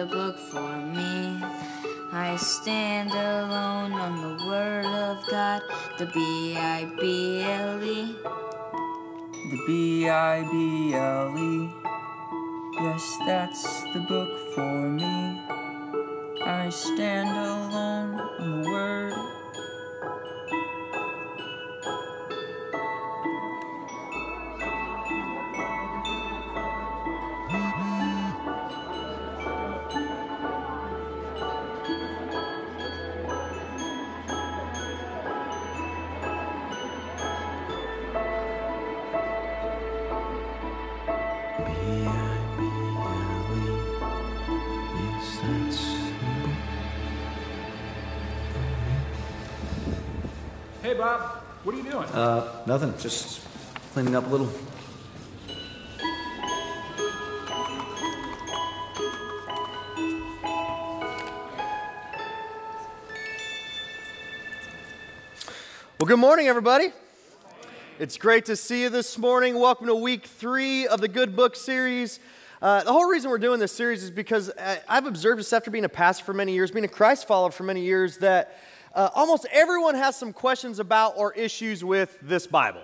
the book for me. I stand alone on the Word of God, the B I B L E. The B I B L E. Yes, that's the book for me. I stand alone Hey, Bob, what are you doing? Uh, nothing. Just cleaning up a little. Well, good morning, everybody. It's great to see you this morning. Welcome to week three of the Good Book series. Uh, the whole reason we're doing this series is because I- I've observed this after being a pastor for many years, being a Christ follower for many years, that uh, almost everyone has some questions about or issues with this Bible.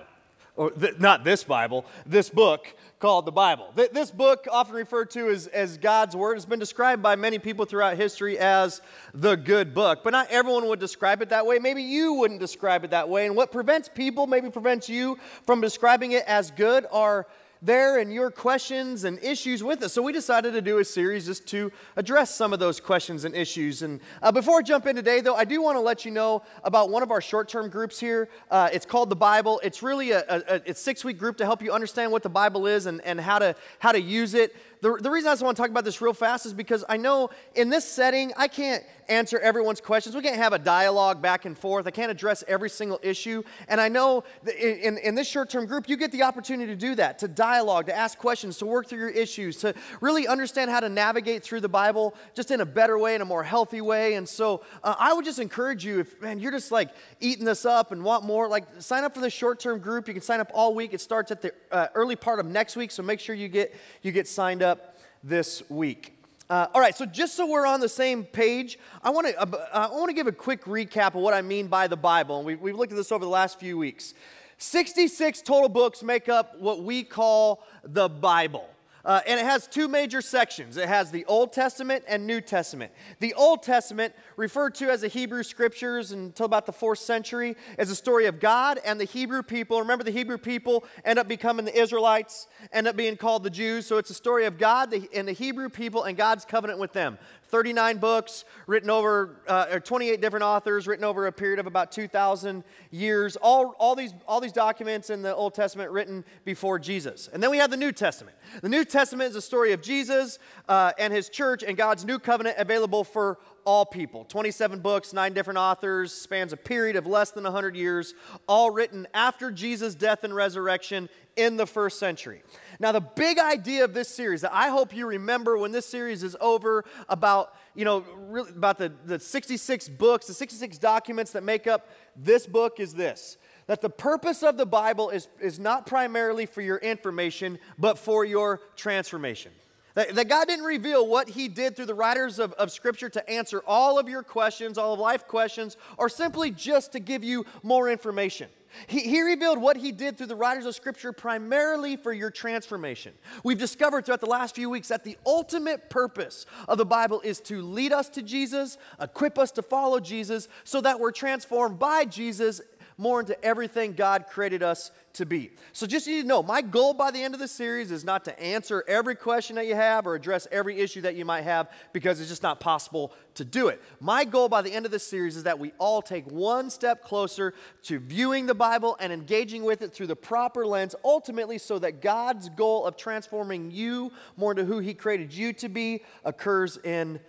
Or th- not this Bible, this book called the Bible. Th- this book, often referred to as, as God's Word, has been described by many people throughout history as the good book. But not everyone would describe it that way. Maybe you wouldn't describe it that way. And what prevents people, maybe prevents you from describing it as good, are there and your questions and issues with it. So we decided to do a series just to address some of those questions and issues. And uh, before I jump in today, though, I do want to let you know about one of our short-term groups here. Uh, it's called the Bible. It's really a, a, a six-week group to help you understand what the Bible is and, and how to how to use it. The, the reason I just want to talk about this real fast is because I know in this setting, I can't answer everyone's questions. We can't have a dialogue back and forth. I can't address every single issue. And I know in, in this short term group, you get the opportunity to do that, to dialogue, to ask questions, to work through your issues, to really understand how to navigate through the Bible just in a better way, in a more healthy way. And so uh, I would just encourage you, if, man, you're just like eating this up and want more, like sign up for the short term group. You can sign up all week. It starts at the uh, early part of next week. So make sure you get, you get signed up this week. Uh, all right, so just so we're on the same page, I want to uh, I want to give a quick recap of what I mean by the Bible. And we, we've looked at this over the last few weeks. 66 total books make up what we call the Bible. Uh, and it has two major sections. It has the Old Testament and New Testament. The Old Testament, referred to as the Hebrew Scriptures until about the fourth century, is a story of God and the Hebrew people. Remember, the Hebrew people end up becoming the Israelites, end up being called the Jews. So it's a story of God and the Hebrew people and God's covenant with them. 39 books written over, uh, or 28 different authors written over a period of about 2,000 years. All, all, these, all these documents in the Old Testament written before Jesus. And then we have the New Testament. The New Testament is a story of Jesus uh, and his church and God's new covenant available for all people. 27 books, nine different authors, spans a period of less than 100 years, all written after Jesus' death and resurrection in the first century. Now, the big idea of this series that I hope you remember when this series is over about, you know, really about the, the 66 books, the 66 documents that make up this book is this that the purpose of the Bible is, is not primarily for your information, but for your transformation. That, that God didn't reveal what He did through the writers of, of Scripture to answer all of your questions, all of life questions, or simply just to give you more information. He, he, revealed what he did through the writers of Scripture primarily for your transformation. We've discovered throughout the last few weeks that the ultimate purpose of the Bible is to lead us to Jesus, equip us to follow Jesus, so that we're transformed by Jesus more into everything God created us to be. So just need to know my goal by the end of the series is not to answer every question that you have or address every issue that you might have because it's just not possible to do it. My goal by the end of this series is that we all take one step closer to viewing the Bible and engaging with it through the proper lens, ultimately, so that God's goal of transforming you more into who He created you to be occurs in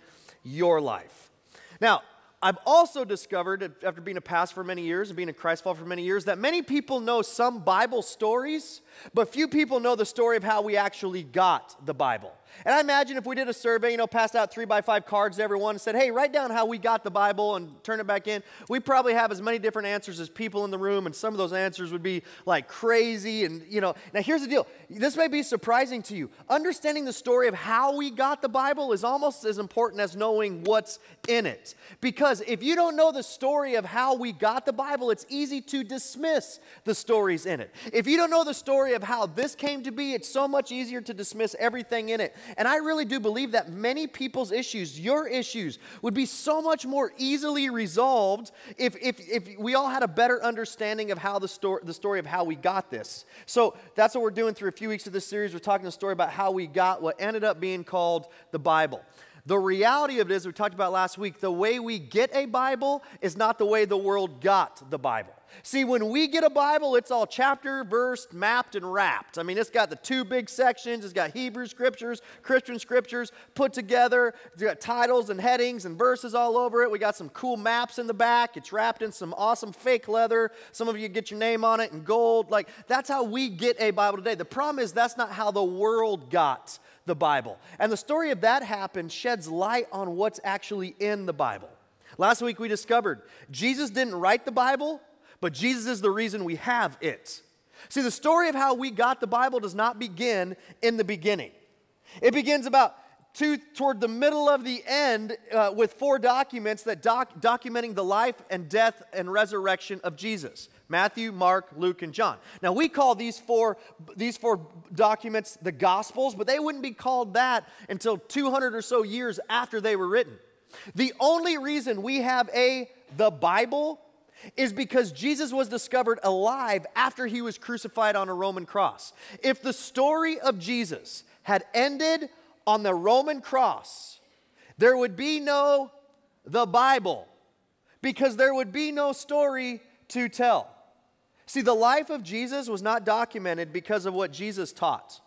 your life. Now, I've also discovered, after being a pastor for many years and being a Christ follower for many years, that many people know some Bible stories, but few people know the story of how we actually got the Bible. And I imagine if we did a survey, you know, passed out three by five cards to everyone and said, hey, write down how we got the Bible and turn it back in, we probably have as many different answers as people in the room, and some of those answers would be like crazy. And, you know, now here's the deal this may be surprising to you. Understanding the story of how we got the Bible is almost as important as knowing what's in it. Because if you don't know the story of how we got the Bible, it's easy to dismiss the stories in it. If you don't know the story of how this came to be, it's so much easier to dismiss everything in it. And I really do believe that many people's issues, your issues, would be so much more easily resolved if, if, if we all had a better understanding of how the story, the story of how we got this. So that's what we're doing through a few weeks of this series. We're talking a story about how we got what ended up being called the Bible. The reality of it is, we talked about last week, the way we get a Bible is not the way the world got the Bible. See, when we get a Bible, it's all chapter, verse, mapped, and wrapped. I mean, it's got the two big sections. It's got Hebrew scriptures, Christian scriptures put together. It's got titles and headings and verses all over it. We got some cool maps in the back. It's wrapped in some awesome fake leather. Some of you get your name on it in gold. Like, that's how we get a Bible today. The problem is, that's not how the world got the Bible. And the story of that happened sheds light on what's actually in the Bible. Last week we discovered Jesus didn't write the Bible, but Jesus is the reason we have it. See, the story of how we got the Bible does not begin in the beginning. It begins about two, toward the middle of the end uh, with four documents that doc, documenting the life and death and resurrection of Jesus Matthew, Mark, Luke, and John. Now, we call these four, these four documents the Gospels, but they wouldn't be called that until 200 or so years after they were written. The only reason we have a the Bible is because Jesus was discovered alive after he was crucified on a Roman cross. If the story of Jesus had ended on the Roman cross, there would be no the Bible because there would be no story to tell. See, the life of Jesus was not documented because of what Jesus taught.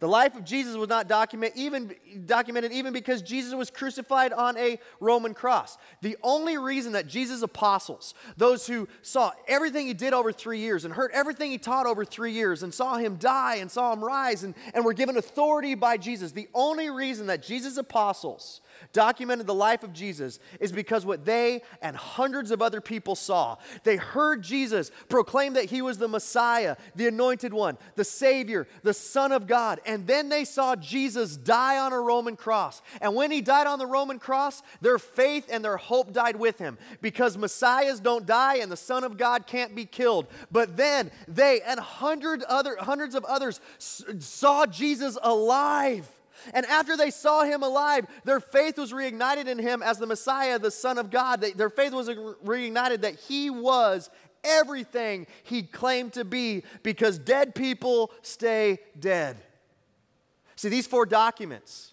The life of Jesus was not document, even, documented even because Jesus was crucified on a Roman cross. The only reason that Jesus' apostles, those who saw everything he did over three years and heard everything he taught over three years and saw him die and saw him rise and, and were given authority by Jesus, the only reason that Jesus' apostles documented the life of Jesus is because what they and hundreds of other people saw. They heard Jesus proclaim that he was the Messiah, the anointed one, the Savior, the Son of God. And then they saw Jesus die on a Roman cross. And when he died on the Roman cross, their faith and their hope died with him because Messiahs don't die and the Son of God can't be killed. But then they and hundred other, hundreds of others saw Jesus alive. And after they saw him alive, their faith was reignited in him as the Messiah, the Son of God. Their faith was reignited that he was everything he claimed to be because dead people stay dead. See, these four documents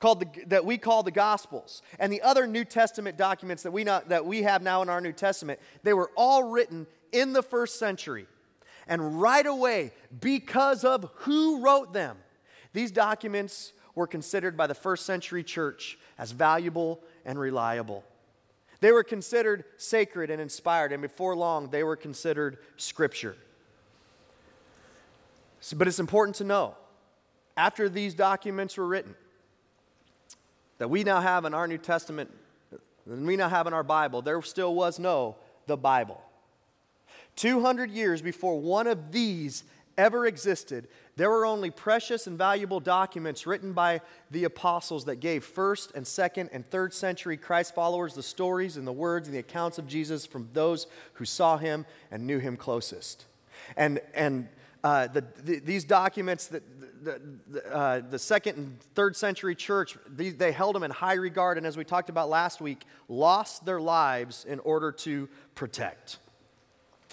called the, that we call the Gospels and the other New Testament documents that we, not, that we have now in our New Testament, they were all written in the first century. And right away, because of who wrote them, these documents were considered by the first century church as valuable and reliable. They were considered sacred and inspired, and before long, they were considered scripture. But it's important to know after these documents were written that we now have in our New Testament, and we now have in our Bible, there still was no the Bible. 200 years before one of these ever existed, there were only precious and valuable documents written by the apostles that gave first and second and third century Christ followers the stories and the words and the accounts of Jesus from those who saw him and knew him closest. And, and uh, the, the, these documents, the, the, uh, the, second and third century church, they, they held them in high regard, and as we talked about last week, lost their lives in order to protect.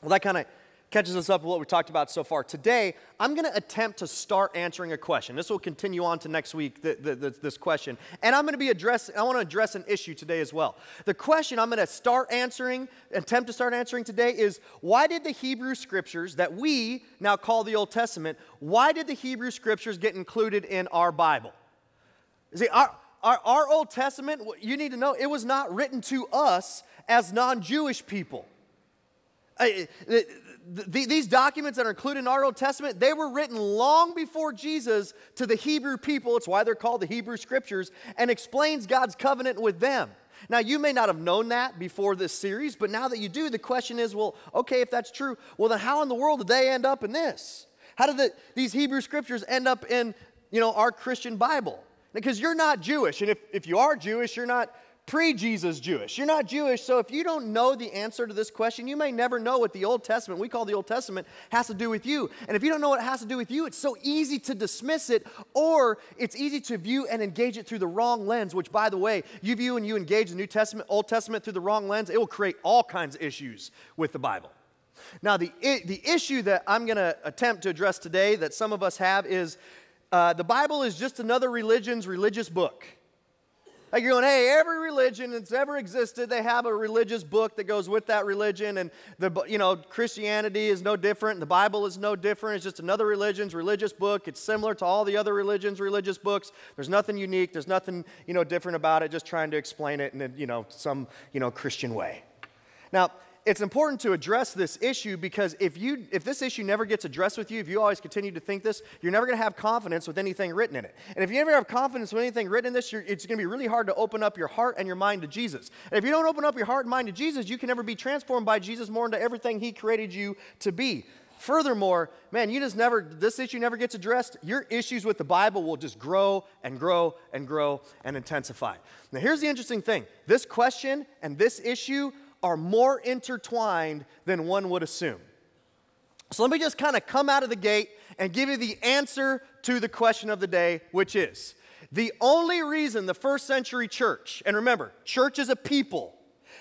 Well, that kind of catches us up with what we talked about so far. Today, I'm going to attempt to start answering a question. This will continue on to next week, the, the, the, this question. And I'm going to be addressing, I want to address an issue today as well. The question I'm going to start answering, attempt to start answering today is why did the Hebrew scriptures that we now call the Old Testament, why did the Hebrew scriptures get included in our Bible? See, our, our, our Old Testament, you need to know, it was not written to us as non Jewish people. Th- these documents that are included in our Old Testament, they were written long before Jesus to the Hebrew people. It's why they're called the Hebrew Scriptures and explains God's covenant with them. Now, you may not have known that before this series, but now that you do, the question is well, okay, if that's true, well, then how in the world did they end up in this? How did the, these Hebrew scriptures end up in, you know, our Christian Bible? Because you're not Jewish, and if, if you are Jewish, you're not pre Jesus Jewish. You're not Jewish, so if you don't know the answer to this question, you may never know what the Old Testament, we call the Old Testament, has to do with you. And if you don't know what it has to do with you, it's so easy to dismiss it, or it's easy to view and engage it through the wrong lens, which, by the way, you view and you engage the New Testament, Old Testament through the wrong lens, it will create all kinds of issues with the Bible. Now, the, the issue that I'm going to attempt to address today that some of us have is uh, the Bible is just another religion's religious book. Like you're going, hey, every religion that's ever existed, they have a religious book that goes with that religion, and the you know Christianity is no different, the Bible is no different. It's just another religion's religious book. It's similar to all the other religions' religious books. There's nothing unique. There's nothing you know different about it. Just trying to explain it in a, you know some you know Christian way. Now, it's important to address this issue because if you if this issue never gets addressed with you if you always continue to think this you're never going to have confidence with anything written in it and if you never have confidence with anything written in this it's going to be really hard to open up your heart and your mind to jesus and if you don't open up your heart and mind to jesus you can never be transformed by jesus more into everything he created you to be Furthermore, man, you just never, this issue never gets addressed. Your issues with the Bible will just grow and grow and grow and intensify. Now, here's the interesting thing this question and this issue are more intertwined than one would assume. So let me just kind of come out of the gate and give you the answer to the question of the day, which is the only reason the first century church, and remember, church is a people.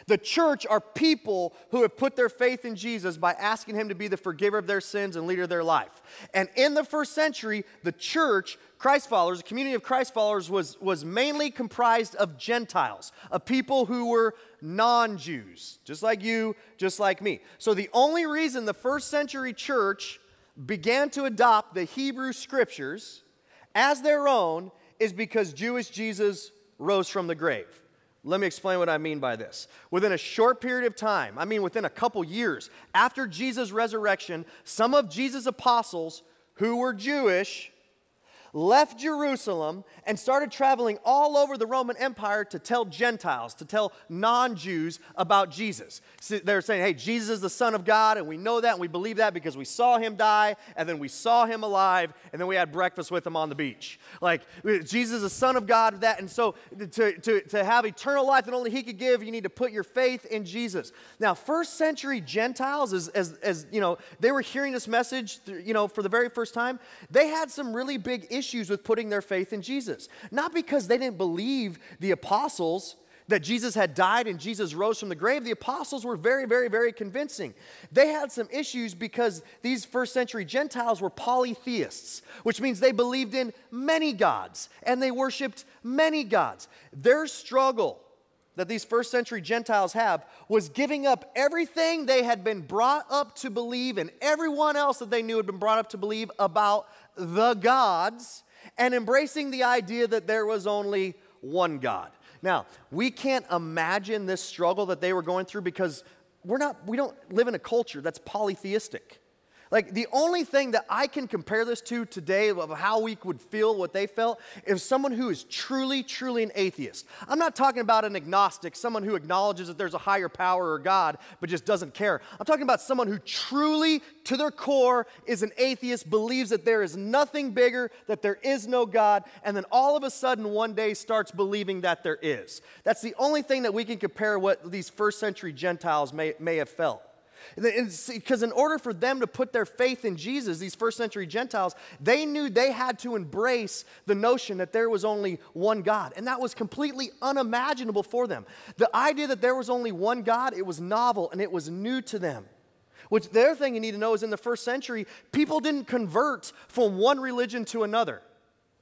The church are people who have put their faith in Jesus by asking him to be the forgiver of their sins and leader of their life. And in the first century, the church Christ followers, the community of Christ followers, was, was mainly comprised of Gentiles, of people who were non Jews, just like you, just like me. So the only reason the first century church began to adopt the Hebrew scriptures as their own is because Jewish Jesus rose from the grave. Let me explain what I mean by this. Within a short period of time, I mean within a couple years after Jesus' resurrection, some of Jesus' apostles who were Jewish left Jerusalem and started traveling all over the Roman Empire to tell Gentiles, to tell non Jews about Jesus. So they're saying, hey, Jesus is the Son of God, and we know that and we believe that because we saw him die, and then we saw him alive, and then we had breakfast with him on the beach. Like, Jesus is the Son of God, that, and so to, to, to have eternal life that only he could give, you need to put your faith in Jesus. Now, first century Gentiles, as, as, as you know, they were hearing this message, you know, for the very first time, they had some really big issues issues with putting their faith in Jesus. Not because they didn't believe the apostles that Jesus had died and Jesus rose from the grave, the apostles were very, very, very convincing. They had some issues because these first century Gentiles were polytheists, which means they believed in many gods and they worshiped many gods. Their struggle that these first century Gentiles have was giving up everything they had been brought up to believe and everyone else that they knew had been brought up to believe about the gods and embracing the idea that there was only one God. Now, we can't imagine this struggle that they were going through because we're not, we don't live in a culture that's polytheistic. Like the only thing that I can compare this to today of how we would feel what they felt is someone who is truly, truly an atheist. I'm not talking about an agnostic, someone who acknowledges that there's a higher power or God, but just doesn't care. I'm talking about someone who truly, to their core, is an atheist, believes that there is nothing bigger, that there is no God, and then all of a sudden one day starts believing that there is. That's the only thing that we can compare what these first century Gentiles may, may have felt. Because in order for them to put their faith in Jesus, these first century Gentiles, they knew they had to embrace the notion that there was only one God. And that was completely unimaginable for them. The idea that there was only one God, it was novel and it was new to them. Which the other thing you need to know is in the first century, people didn't convert from one religion to another.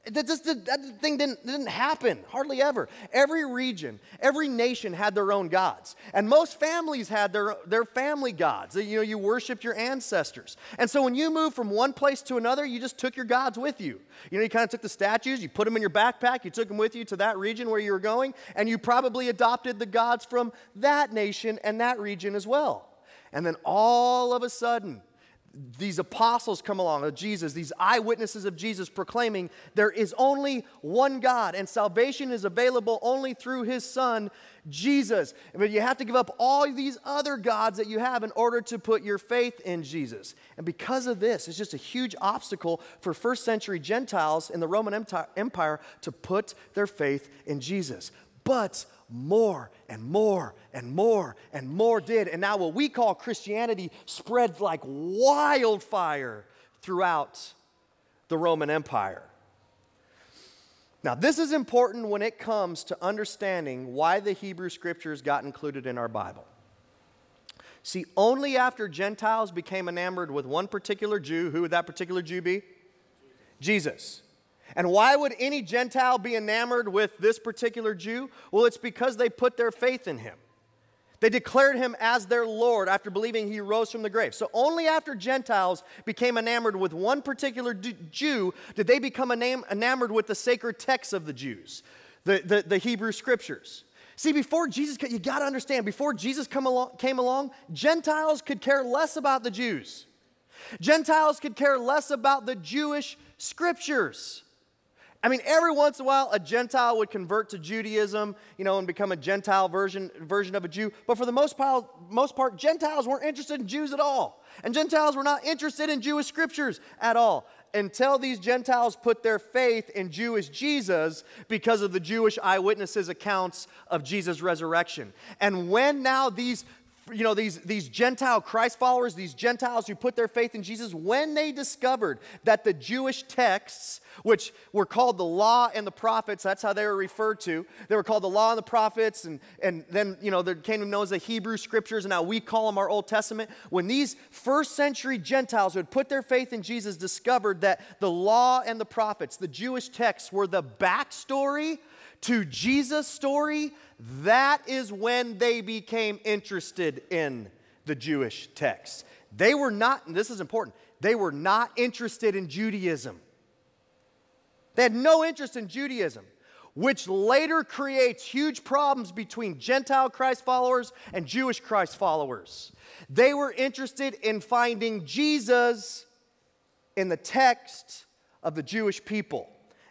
That, just, that thing didn't, didn't happen, hardly ever. Every region, every nation had their own gods. And most families had their, their family gods. You know, you worshiped your ancestors. And so when you moved from one place to another, you just took your gods with you. You know, you kind of took the statues, you put them in your backpack, you took them with you to that region where you were going, and you probably adopted the gods from that nation and that region as well. And then all of a sudden, these apostles come along of Jesus, these eyewitnesses of Jesus proclaiming there is only one God and salvation is available only through his son, Jesus. But you have to give up all these other gods that you have in order to put your faith in Jesus. And because of this, it's just a huge obstacle for first century Gentiles in the Roman Empire to put their faith in Jesus. But more and more and more and more did. And now, what we call Christianity spread like wildfire throughout the Roman Empire. Now, this is important when it comes to understanding why the Hebrew scriptures got included in our Bible. See, only after Gentiles became enamored with one particular Jew, who would that particular Jew be? Jesus. And why would any Gentile be enamored with this particular Jew? Well, it's because they put their faith in him. They declared him as their Lord after believing he rose from the grave. So only after Gentiles became enamored with one particular Jew did they become enamored with the sacred texts of the Jews, the, the, the Hebrew scriptures. See, before Jesus, you got to understand, before Jesus come along, came along, Gentiles could care less about the Jews. Gentiles could care less about the Jewish scriptures. I mean, every once in a while, a Gentile would convert to Judaism, you know, and become a Gentile version, version of a Jew. But for the most part, most part, Gentiles weren't interested in Jews at all. And Gentiles were not interested in Jewish scriptures at all until these Gentiles put their faith in Jewish Jesus because of the Jewish eyewitnesses' accounts of Jesus' resurrection. And when now these you know, these, these Gentile Christ followers, these Gentiles who put their faith in Jesus, when they discovered that the Jewish texts, which were called the law and the prophets, that's how they were referred to. They were called the law and the prophets, and, and then, you know, they came to know as the Hebrew scriptures, and now we call them our Old Testament. When these first century Gentiles who had put their faith in Jesus discovered that the law and the prophets, the Jewish texts, were the backstory to Jesus' story, that is when they became interested in the Jewish texts. They were not, and this is important, they were not interested in Judaism. They had no interest in Judaism, which later creates huge problems between Gentile Christ followers and Jewish Christ followers. They were interested in finding Jesus in the text of the Jewish people.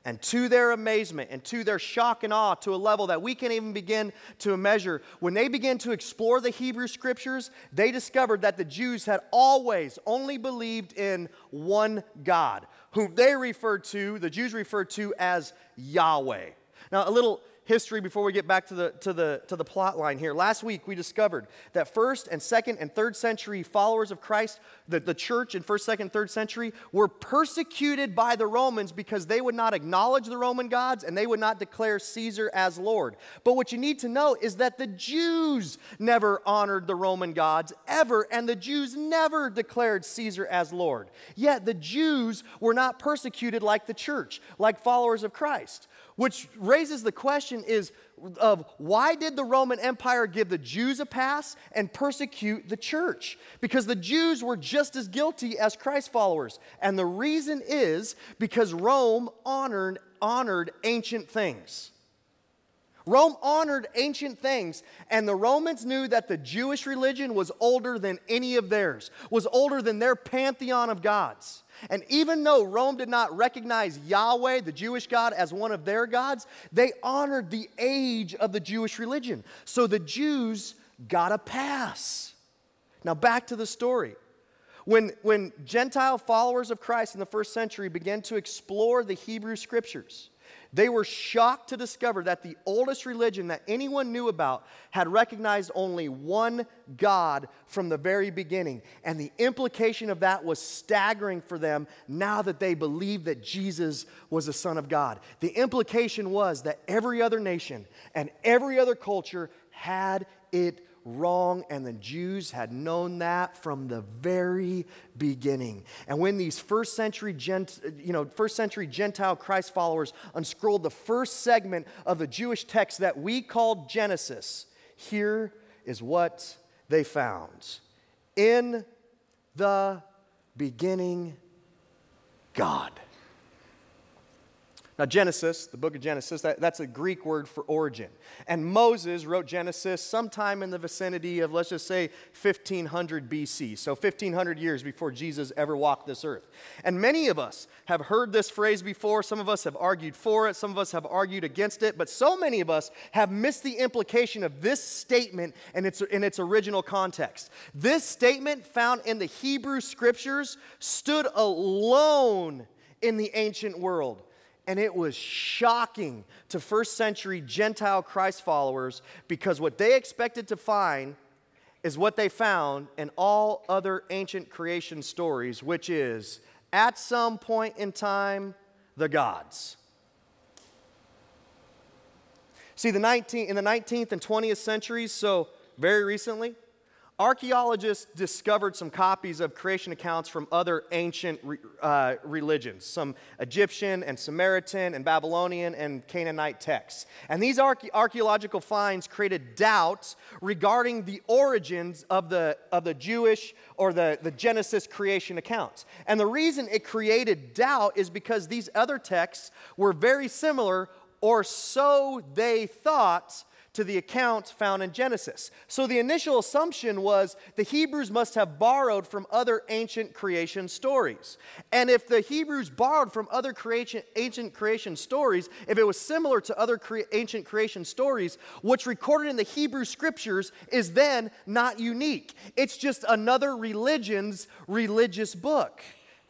And to their amazement and to their shock and awe, to a level that we can't even begin to measure, when they began to explore the Hebrew scriptures, they discovered that the Jews had always only believed in one God, whom they referred to, the Jews referred to as Yahweh. Now, a little history before we get back to the, to, the, to the plot line here. Last week, we discovered that first and second and third century followers of Christ, the, the church in first, second, third century, were persecuted by the Romans because they would not acknowledge the Roman gods and they would not declare Caesar as Lord. But what you need to know is that the Jews never honored the Roman gods ever, and the Jews never declared Caesar as Lord. Yet the Jews were not persecuted like the church, like followers of Christ which raises the question is of why did the Roman Empire give the Jews a pass and persecute the church? Because the Jews were just as guilty as Christ followers. And the reason is because Rome honored, honored ancient things. Rome honored ancient things, and the Romans knew that the Jewish religion was older than any of theirs, was older than their pantheon of gods. And even though Rome did not recognize Yahweh, the Jewish God, as one of their gods, they honored the age of the Jewish religion. So the Jews got a pass. Now, back to the story. When, when Gentile followers of Christ in the first century began to explore the Hebrew scriptures, they were shocked to discover that the oldest religion that anyone knew about had recognized only one God from the very beginning. And the implication of that was staggering for them now that they believed that Jesus was the Son of God. The implication was that every other nation and every other culture had it wrong, and the Jews had known that from the very beginning. And when these first century, Gent, you know, first century Gentile Christ followers unscrolled the first segment of the Jewish text that we call Genesis, here is what they found. In the beginning, God. Now, Genesis, the book of Genesis, that, that's a Greek word for origin. And Moses wrote Genesis sometime in the vicinity of, let's just say, 1500 BC. So, 1500 years before Jesus ever walked this earth. And many of us have heard this phrase before. Some of us have argued for it, some of us have argued against it. But so many of us have missed the implication of this statement in its, in its original context. This statement, found in the Hebrew scriptures, stood alone in the ancient world. And it was shocking to first century Gentile Christ followers because what they expected to find is what they found in all other ancient creation stories, which is at some point in time, the gods. See, the 19, in the 19th and 20th centuries, so very recently, Archaeologists discovered some copies of creation accounts from other ancient uh, religions, some Egyptian and Samaritan and Babylonian and Canaanite texts. And these archaeological finds created doubts regarding the origins of the, of the Jewish or the, the Genesis creation accounts. And the reason it created doubt is because these other texts were very similar, or so they thought to the account found in Genesis. So the initial assumption was the Hebrews must have borrowed from other ancient creation stories. And if the Hebrews borrowed from other creation, ancient creation stories, if it was similar to other cre- ancient creation stories, what's recorded in the Hebrew scriptures is then not unique. It's just another religion's religious book.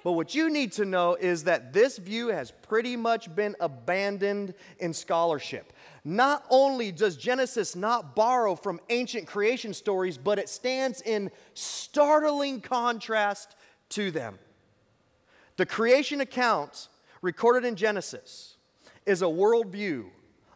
But what you need to know is that this view has pretty much been abandoned in scholarship. Not only does Genesis not borrow from ancient creation stories, but it stands in startling contrast to them. The creation account recorded in Genesis is a worldview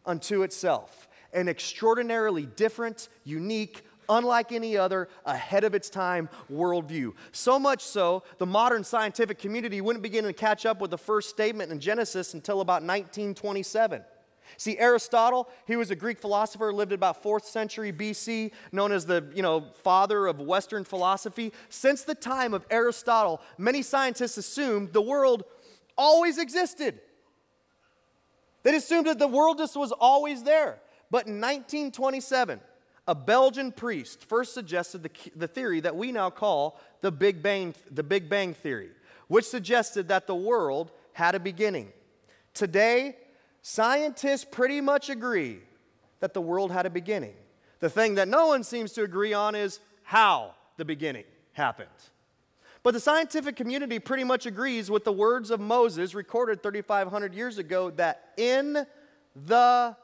unto itself, an extraordinarily different, unique, unlike any other, ahead of its time worldview. So much so, the modern scientific community wouldn't begin to catch up with the first statement in Genesis until about 1927. See, Aristotle, he was a Greek philosopher, lived about 4th century BC, known as the, you know, father of Western philosophy. Since the time of Aristotle, many scientists assumed the world always existed. They assumed that the world just was always there. But in 1927, a Belgian priest first suggested the, the theory that we now call the Big, Bang, the Big Bang Theory, which suggested that the world had a beginning. Today, Scientists pretty much agree that the world had a beginning. The thing that no one seems to agree on is how the beginning happened. But the scientific community pretty much agrees with the words of Moses recorded 3,500 years ago that in the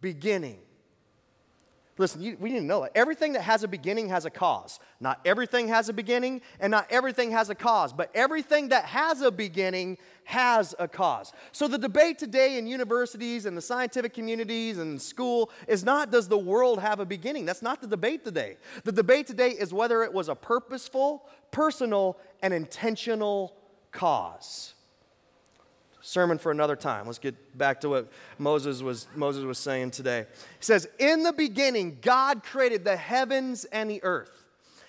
beginning, Listen, you, we need to know that everything that has a beginning has a cause. Not everything has a beginning, and not everything has a cause, but everything that has a beginning has a cause. So the debate today in universities and the scientific communities and school is not does the world have a beginning? That's not the debate today. The debate today is whether it was a purposeful, personal, and intentional cause sermon for another time. Let's get back to what Moses was, Moses was saying today. He says, In the beginning, God created the heavens and the earth.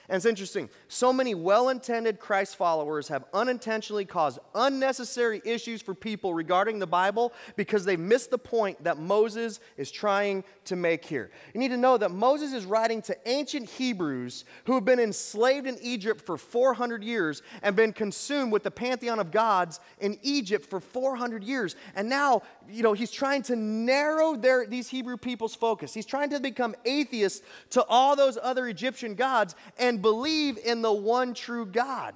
And it's interesting. So many well intended Christ followers have unintentionally caused unnecessary issues for people regarding the Bible because they missed the point that Moses is trying to make here. You need to know that Moses is writing to ancient Hebrews who have been enslaved in Egypt for 400 years and been consumed with the pantheon of gods in Egypt for 400 years. And now, you know, he's trying to narrow their, these Hebrew people's focus. He's trying to become atheists to all those other Egyptian gods and and believe in the one true God.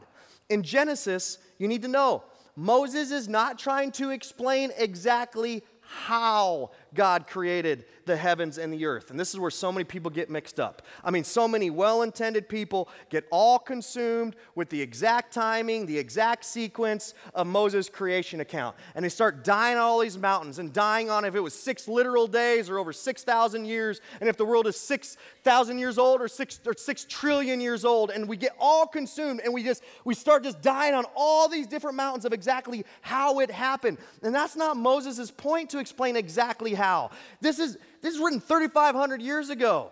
In Genesis, you need to know Moses is not trying to explain exactly how God created the heavens and the earth. And this is where so many people get mixed up. I mean, so many well intended people get all consumed with the exact timing, the exact sequence of Moses' creation account. And they start dying on all these mountains and dying on if it was six literal days or over 6,000 years, and if the world is 6,000 years old or six, or 6 trillion years old. And we get all consumed and we just, we start just dying on all these different mountains of exactly how it happened. And that's not Moses' point to explain exactly how. This is, this is written 3,500 years ago.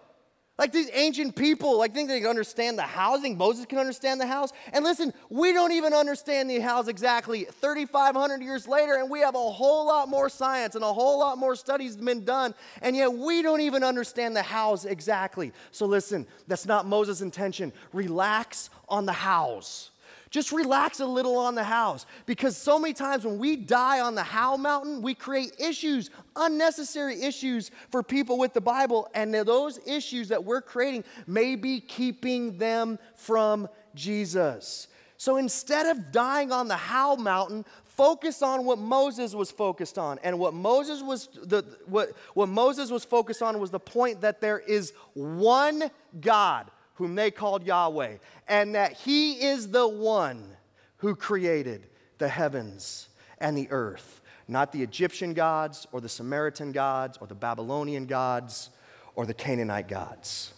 Like these ancient people, like think they can understand the. Think Moses can understand the house. And listen, we don't even understand the house exactly 3,500 years later, and we have a whole lot more science and a whole lot more studies been done, and yet we don't even understand the house exactly. So listen, that's not Moses' intention. Relax on the hows. Just relax a little on the hows because so many times when we die on the how mountain, we create issues, unnecessary issues for people with the Bible. And those issues that we're creating may be keeping them from Jesus. So instead of dying on the how mountain, focus on what Moses was focused on. And what Moses was the what, what Moses was focused on was the point that there is one God whom they called Yahweh, and that He is the one who created the heavens and the earth, not the Egyptian gods or the Samaritan gods or the Babylonian gods or the Canaanite gods.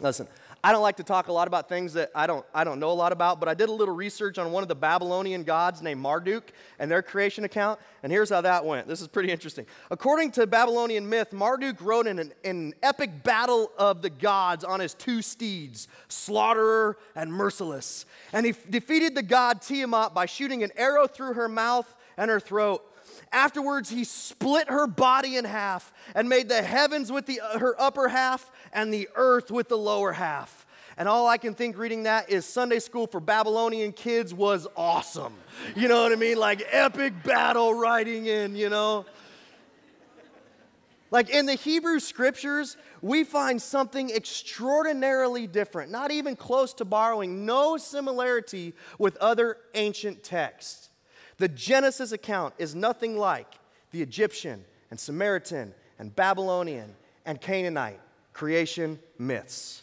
Listen, I don't like to talk a lot about things that I don't, I don't know a lot about, but I did a little research on one of the Babylonian gods named Marduk and their creation account, and here's how that went. This is pretty interesting. According to Babylonian myth, Marduk rode in an, in an epic battle of the gods on his two steeds, Slaughterer and Merciless. And he f- defeated the god Tiamat by shooting an arrow through her mouth and her throat. Afterwards, he split her body in half and made the heavens with the, uh, her upper half and the earth with the lower half. And all I can think reading that is Sunday school for Babylonian kids was awesome. You know what I mean? Like epic battle riding in, you know? Like in the Hebrew scriptures, we find something extraordinarily different, not even close to borrowing, no similarity with other ancient texts. The Genesis account is nothing like the Egyptian and Samaritan and Babylonian and Canaanite creation myths.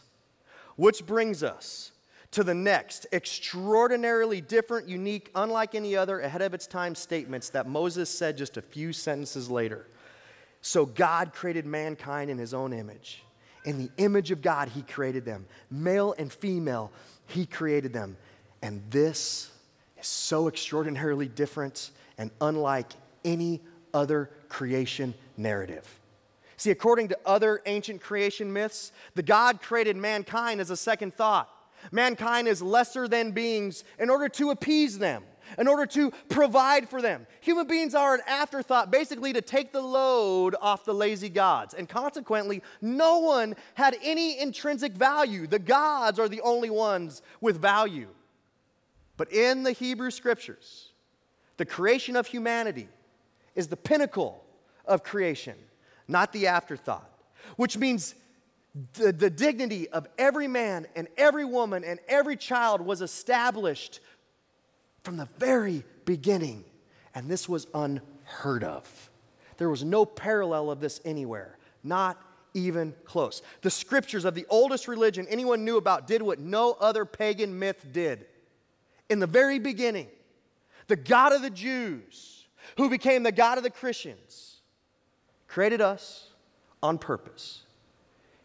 Which brings us to the next extraordinarily different, unique, unlike any other, ahead of its time statements that Moses said just a few sentences later. So God created mankind in his own image. In the image of God, he created them. Male and female, he created them. And this is so extraordinarily different and unlike any other creation narrative. See, according to other ancient creation myths, the God created mankind as a second thought. Mankind is lesser than beings in order to appease them, in order to provide for them. Human beings are an afterthought, basically to take the load off the lazy gods. And consequently, no one had any intrinsic value. The gods are the only ones with value. But in the Hebrew scriptures, the creation of humanity is the pinnacle of creation not the afterthought, which means the, the dignity of every man and every woman and every child was established from the very beginning. And this was unheard of. There was no parallel of this anywhere, not even close. The scriptures of the oldest religion anyone knew about did what no other pagan myth did. In the very beginning, the God of the Jews, who became the God of the Christians, created us on purpose.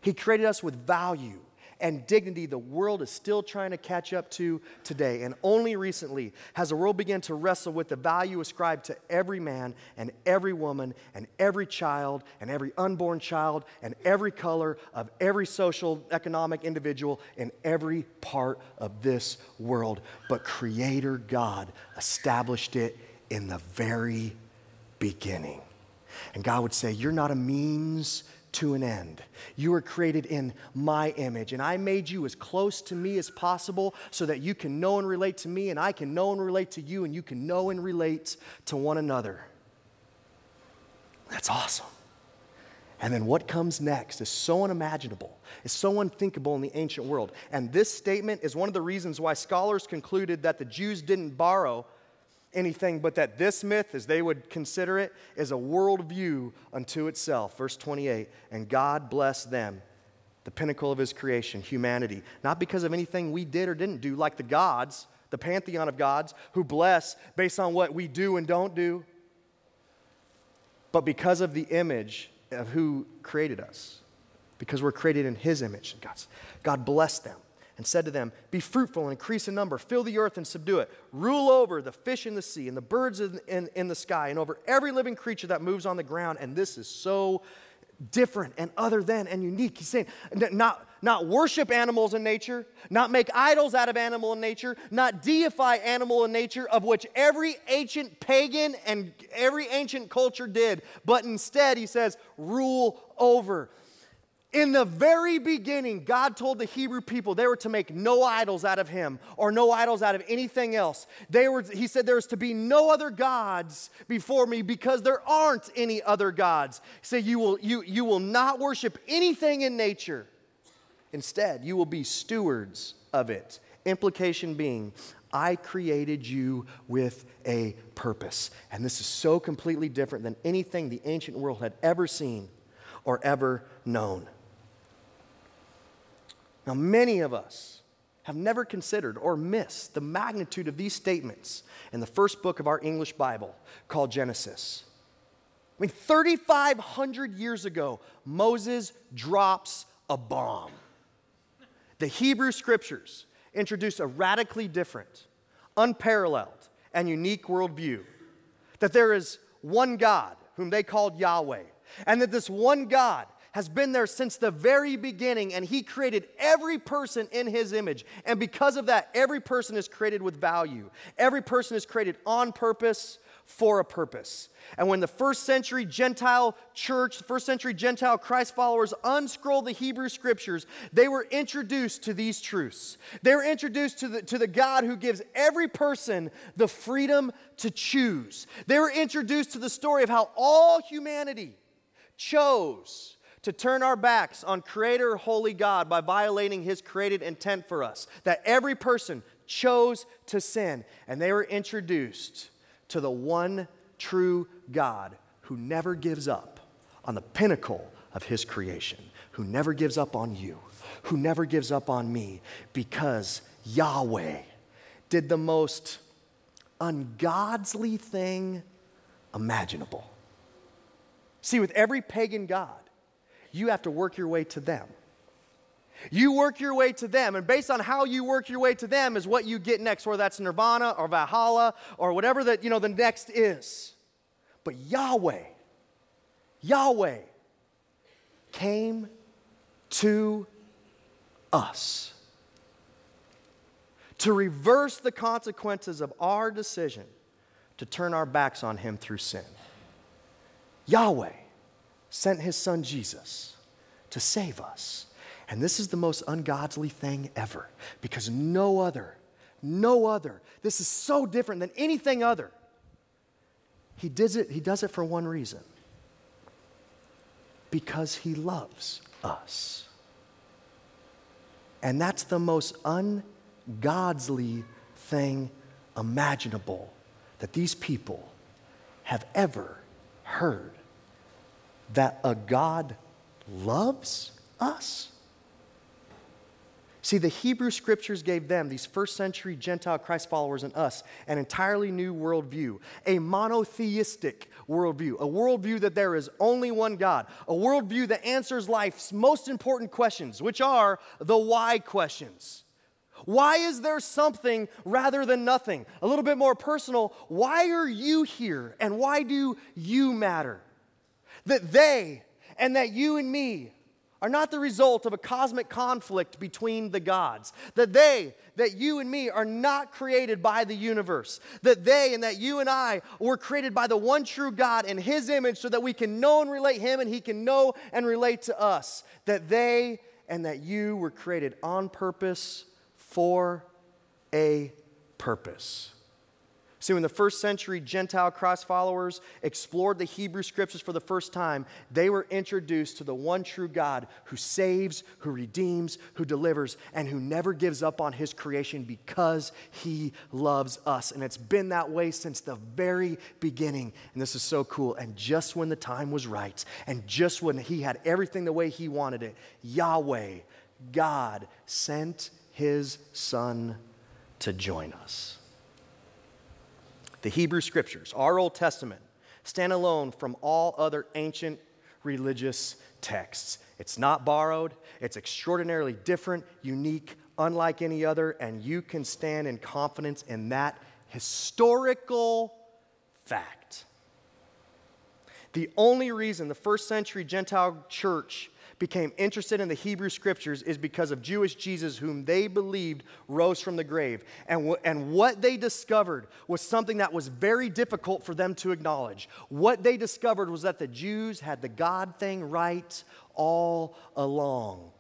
He created us with value and dignity the world is still trying to catch up to today. And only recently has the world begun to wrestle with the value ascribed to every man and every woman and every child and every unborn child and every color of every social, economic individual in every part of this world. But Creator God established it in the very beginning. And God would say, You're not a means to an end. You were created in my image, and I made you as close to me as possible so that you can know and relate to me, and I can know and relate to you, and you can know and relate to one another. That's awesome. And then what comes next is so unimaginable, it's so unthinkable in the ancient world. And this statement is one of the reasons why scholars concluded that the Jews didn't borrow anything but that this myth, as they would consider it, is a worldview unto itself. Verse 28 And God blessed them, the pinnacle of his creation, humanity, not because of anything we did or didn't do, like the gods, the pantheon of gods, who bless based on what we do and don't do, but because of the image of who created us, because we're created in his image. God's, God blessed them and said to them, Be fruitful and increase in number, fill the earth and subdue it, rule over the fish in the sea and the birds in, in, in, the sky, and over every living creature that moves on the ground. And this is so different and other than and unique. He's saying not, not worship animals in nature, not make idols out of animal in nature, not deify animal in nature, of which every ancient pagan and every ancient culture did, but instead, he says, rule over. In the very beginning, God told the Hebrew people they were to make no idols out of him or no idols out of anything else. They were, he said there was to be no other gods before me because there aren't any other gods. He said you will, you, you will not worship anything in nature. Instead, you will be stewards of it. Implication being, I created you with a purpose. And this is so completely different than anything the ancient world had ever seen or ever known. Now, many of us have never considered or missed the magnitude of these statements in the first book of our English Bible called Genesis. I mean, 3,500 years ago, Moses drops a bomb. The Hebrew scriptures introduce a radically different, unparalleled, and unique worldview that there is one God whom they called Yahweh, and that this one God has been there since the very beginning, and He created every person in His image. And because of that, every person is created with value. Every person is created on purpose for a purpose. And when the first century Gentile church, the first century Gentile Christ followers unscrolled the Hebrew scriptures, they were introduced to these truths. They were introduced to the, to the God who gives every person the freedom to choose. They were introduced to the story of how all humanity chose to turn our backs on Creator, Holy God by violating His created intent for us. That every person chose to sin, and they were introduced to the one true God who never gives up on the pinnacle of His creation, who never gives up on you, who never gives up on me, because Yahweh did the most ungodly thing imaginable. See, with every pagan God, you have to work your way to them. You work your way to them, and based on how you work your way to them is what you get next, whether that's nirvana or Valhalla or whatever that you know the next is. But Yahweh, Yahweh came to us to reverse the consequences of our decision to turn our backs on Him through sin. Yahweh sent his son Jesus to save us. And this is the most ungodly thing ever because no other, no other, this is so different than anything other. He does it, he does it for one reason because he loves us. And that's the most ungodly thing imaginable that these people have ever heard that a God loves us? See, the Hebrew scriptures gave them, these first century Gentile Christ followers and us, an entirely new worldview, a monotheistic worldview, a worldview that there is only one God, a worldview that answers life's most important questions, which are the why questions. Why is there something rather than nothing? A little bit more personal, why are you here and why do you matter? That they and that you and me are not the result of a cosmic conflict between the gods. That they, that you and me are not created by the universe. That they and that you and I were created by the one true God in His image so that we can know and relate Him and He can know and relate to us. That they and that you were created on purpose for a purpose. See, when the first century Gentile Christ followers explored the Hebrew scriptures for the first time, they were introduced to the one true God who saves, who redeems, who delivers, and who never gives up on his creation because he loves us. And it's been that way since the very beginning. And this is so cool. And just when the time was right, and just when he had everything the way he wanted it, Yahweh, God, sent his son to join us. The Hebrew Scriptures, our Old Testament, stand alone from all other ancient religious texts. It's not borrowed, it's extraordinarily different, unique, unlike any other, and you can stand in confidence in that historical fact. The only reason the first century Gentile church became interested in the Hebrew scriptures is because of Jewish Jesus, whom they believed rose from the grave. And, wh- and what they discovered was something that was very difficult for them to acknowledge. What they discovered was that the Jews had the God thing right all along,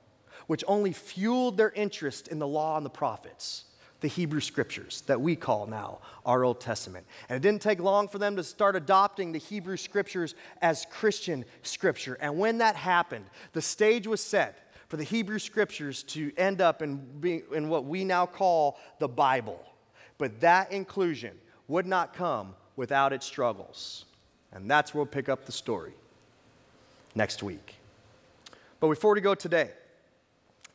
which only fueled their interest in the law and the prophets the Hebrew scriptures that we call now our Old Testament. And it didn't take long for them to start adopting the Hebrew scriptures as Christian scripture. And when that happened, the stage was set for the Hebrew scriptures to end up in, in what we now call the Bible. But that inclusion would not come without its struggles. And that's where we'll pick up the story next week. But before we go today,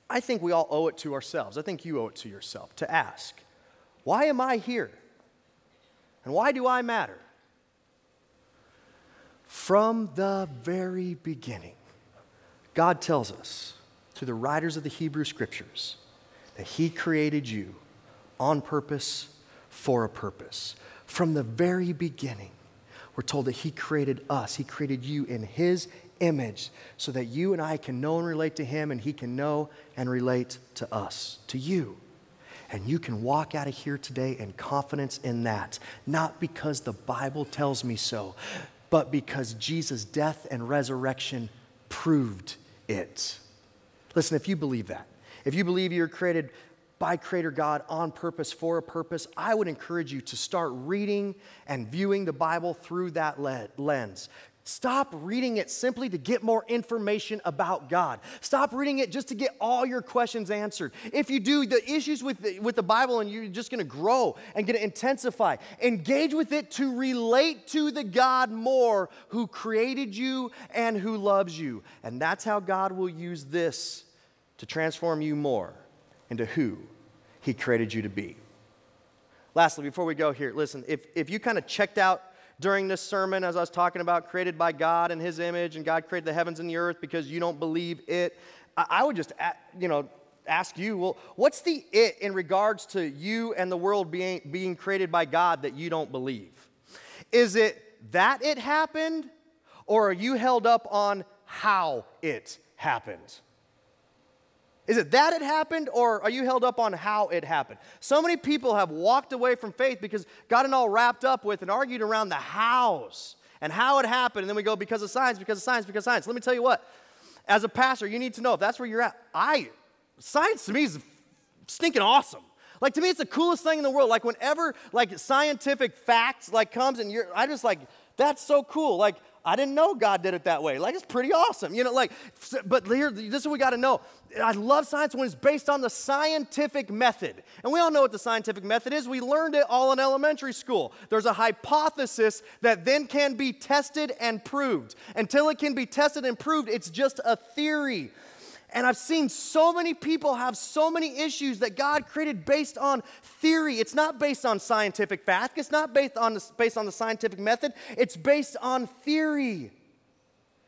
I think we all owe it to ourselves. I think you owe it to yourself to ask, why am I here? And why do I matter? From the very beginning, God tells us through the writers of the Hebrew Scriptures that He created you on purpose for a purpose. From the very beginning, we're told that He created us, He created you in His image so that you and I can know and relate to Him and He can know and relate to us, to you. And you can walk out of here today in confidence in that, not because the Bible tells me so, but because Jesus' death and resurrection proved it. Listen, if you believe that, if you believe you're created by Creator God on purpose for a purpose, I would encourage you to start reading and viewing the Bible through that lens. Stop reading it simply to get more information about God. Stop reading it just to get all your questions answered. If you do, the issues with the, with the Bible and you're just going to grow and going to intensify, engage with it to relate to the God more who created you and who loves you. And that's how God will use this to transform you more into who He created you to be. Lastly, before we go here, listen, if, if you kind of checked out during this sermon as I was talking about created by God in His image and God created the heavens and the earth because you don't believe it, I would just, you know, ask you, well, what's the it in regards to you and the world being, being created by God that you don't believe? Is it that it happened, or are you held up on how it happened? Is it that it happened, or are you held up on how it happened? So many people have walked away from faith because gotten all wrapped up with and argued around the hows and how it happened. And then we go because of science, because of science, because of science. Let me tell you what, as a pastor, you need to know if that's where you're at. I, science to me is stinking awesome. Like to me, it's the coolest thing in the world. Like whenever like scientific facts like comes and you're, I just like, that's so cool. Like I didn't know God did it that way. Like, it's pretty awesome. You know, like, but here, this is what we got to know. I love science when it's based on the scientific method. And we all know what the scientific method is. We learned it all in elementary school. There's a hypothesis that then can be tested and proved. Until it can be tested and proved, it's just a theory. And I've seen so many people have so many issues that God created based on theory. It's not based on scientific fact, it's not based on the, based on the scientific method, it's based on theory.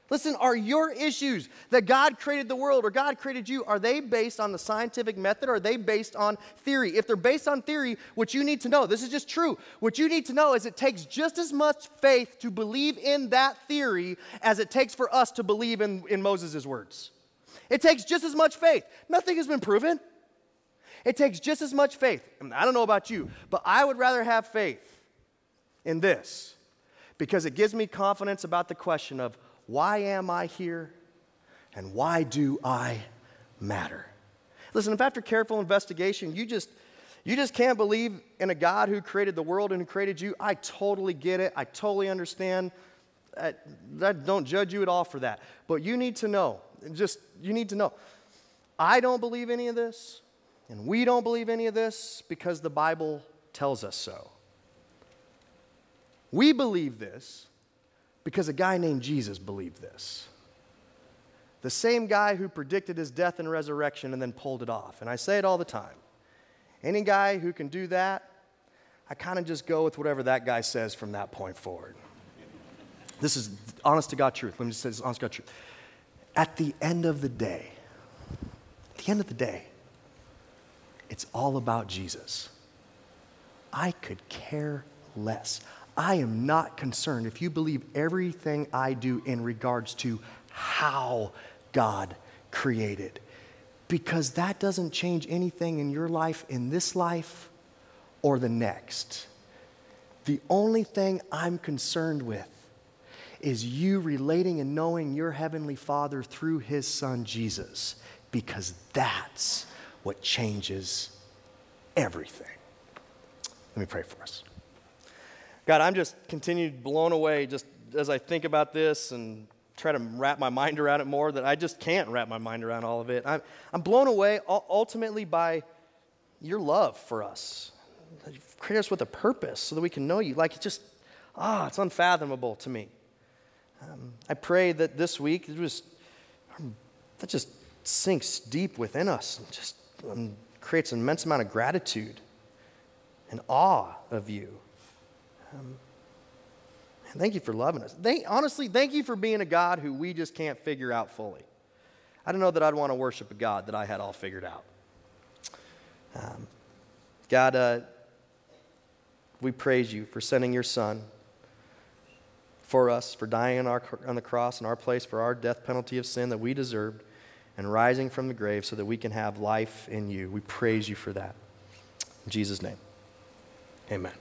Listen, are your issues that God created the world or God created you, are they based on the scientific method or are they based on theory? If they're based on theory, what you need to know, this is just true. What you need to know is it takes just as much faith to believe in that theory as it takes for us to believe in, in Moses' words. It takes just as much faith. Nothing has been proven. It takes just as much faith. I don't know about you, but I would rather have faith in this because it gives me confidence about the question of why am I here and why do I matter? Listen, if after careful investigation you just you just can't believe in a God who created the world and who created you, I totally get it. I totally understand. I, I don't judge you at all for that. But you need to know just, you need to know. I don't believe any of this, and we don't believe any of this because the Bible tells us so. We believe this because a guy named Jesus believed this. The same guy who predicted his death and resurrection and then pulled it off. And I say it all the time. Any guy who can do that, I kind of just go with whatever that guy says from that point forward. This is honest to God truth. Let me just say this honest to God truth. At the end of the day, at the end of the day, it's all about Jesus. I could care less. I am not concerned if you believe everything I do in regards to how God created, because that doesn't change anything in your life, in this life, or the next. The only thing I'm concerned with is you relating and knowing your Heavenly Father through His Son Jesus, because that's what changes everything. Let me pray for us. God, I'm just continued blown away just as I think about this and try to wrap my mind around it more that I just can't wrap my mind around all of it. I'm, I'm blown away ultimately by your love for us. You've created us with a purpose so that we can know you. Like, it just, ah, it's unfathomable to me. Um, I pray that this week, it was, um, that just sinks deep within us and just um, creates an immense amount of gratitude and awe of you. Um, thank you for loving us. Thank, honestly, thank you for being a God who we just can't figure out fully. I don't know that I'd want to worship a God that I had all figured out. Um, God, uh, we praise you for sending your Son for us, for dying on, our, on the cross in our place for our death penalty of sin that we deserved, and rising from the grave so that we can have life in you. We praise you for that. In Jesus' name, amen.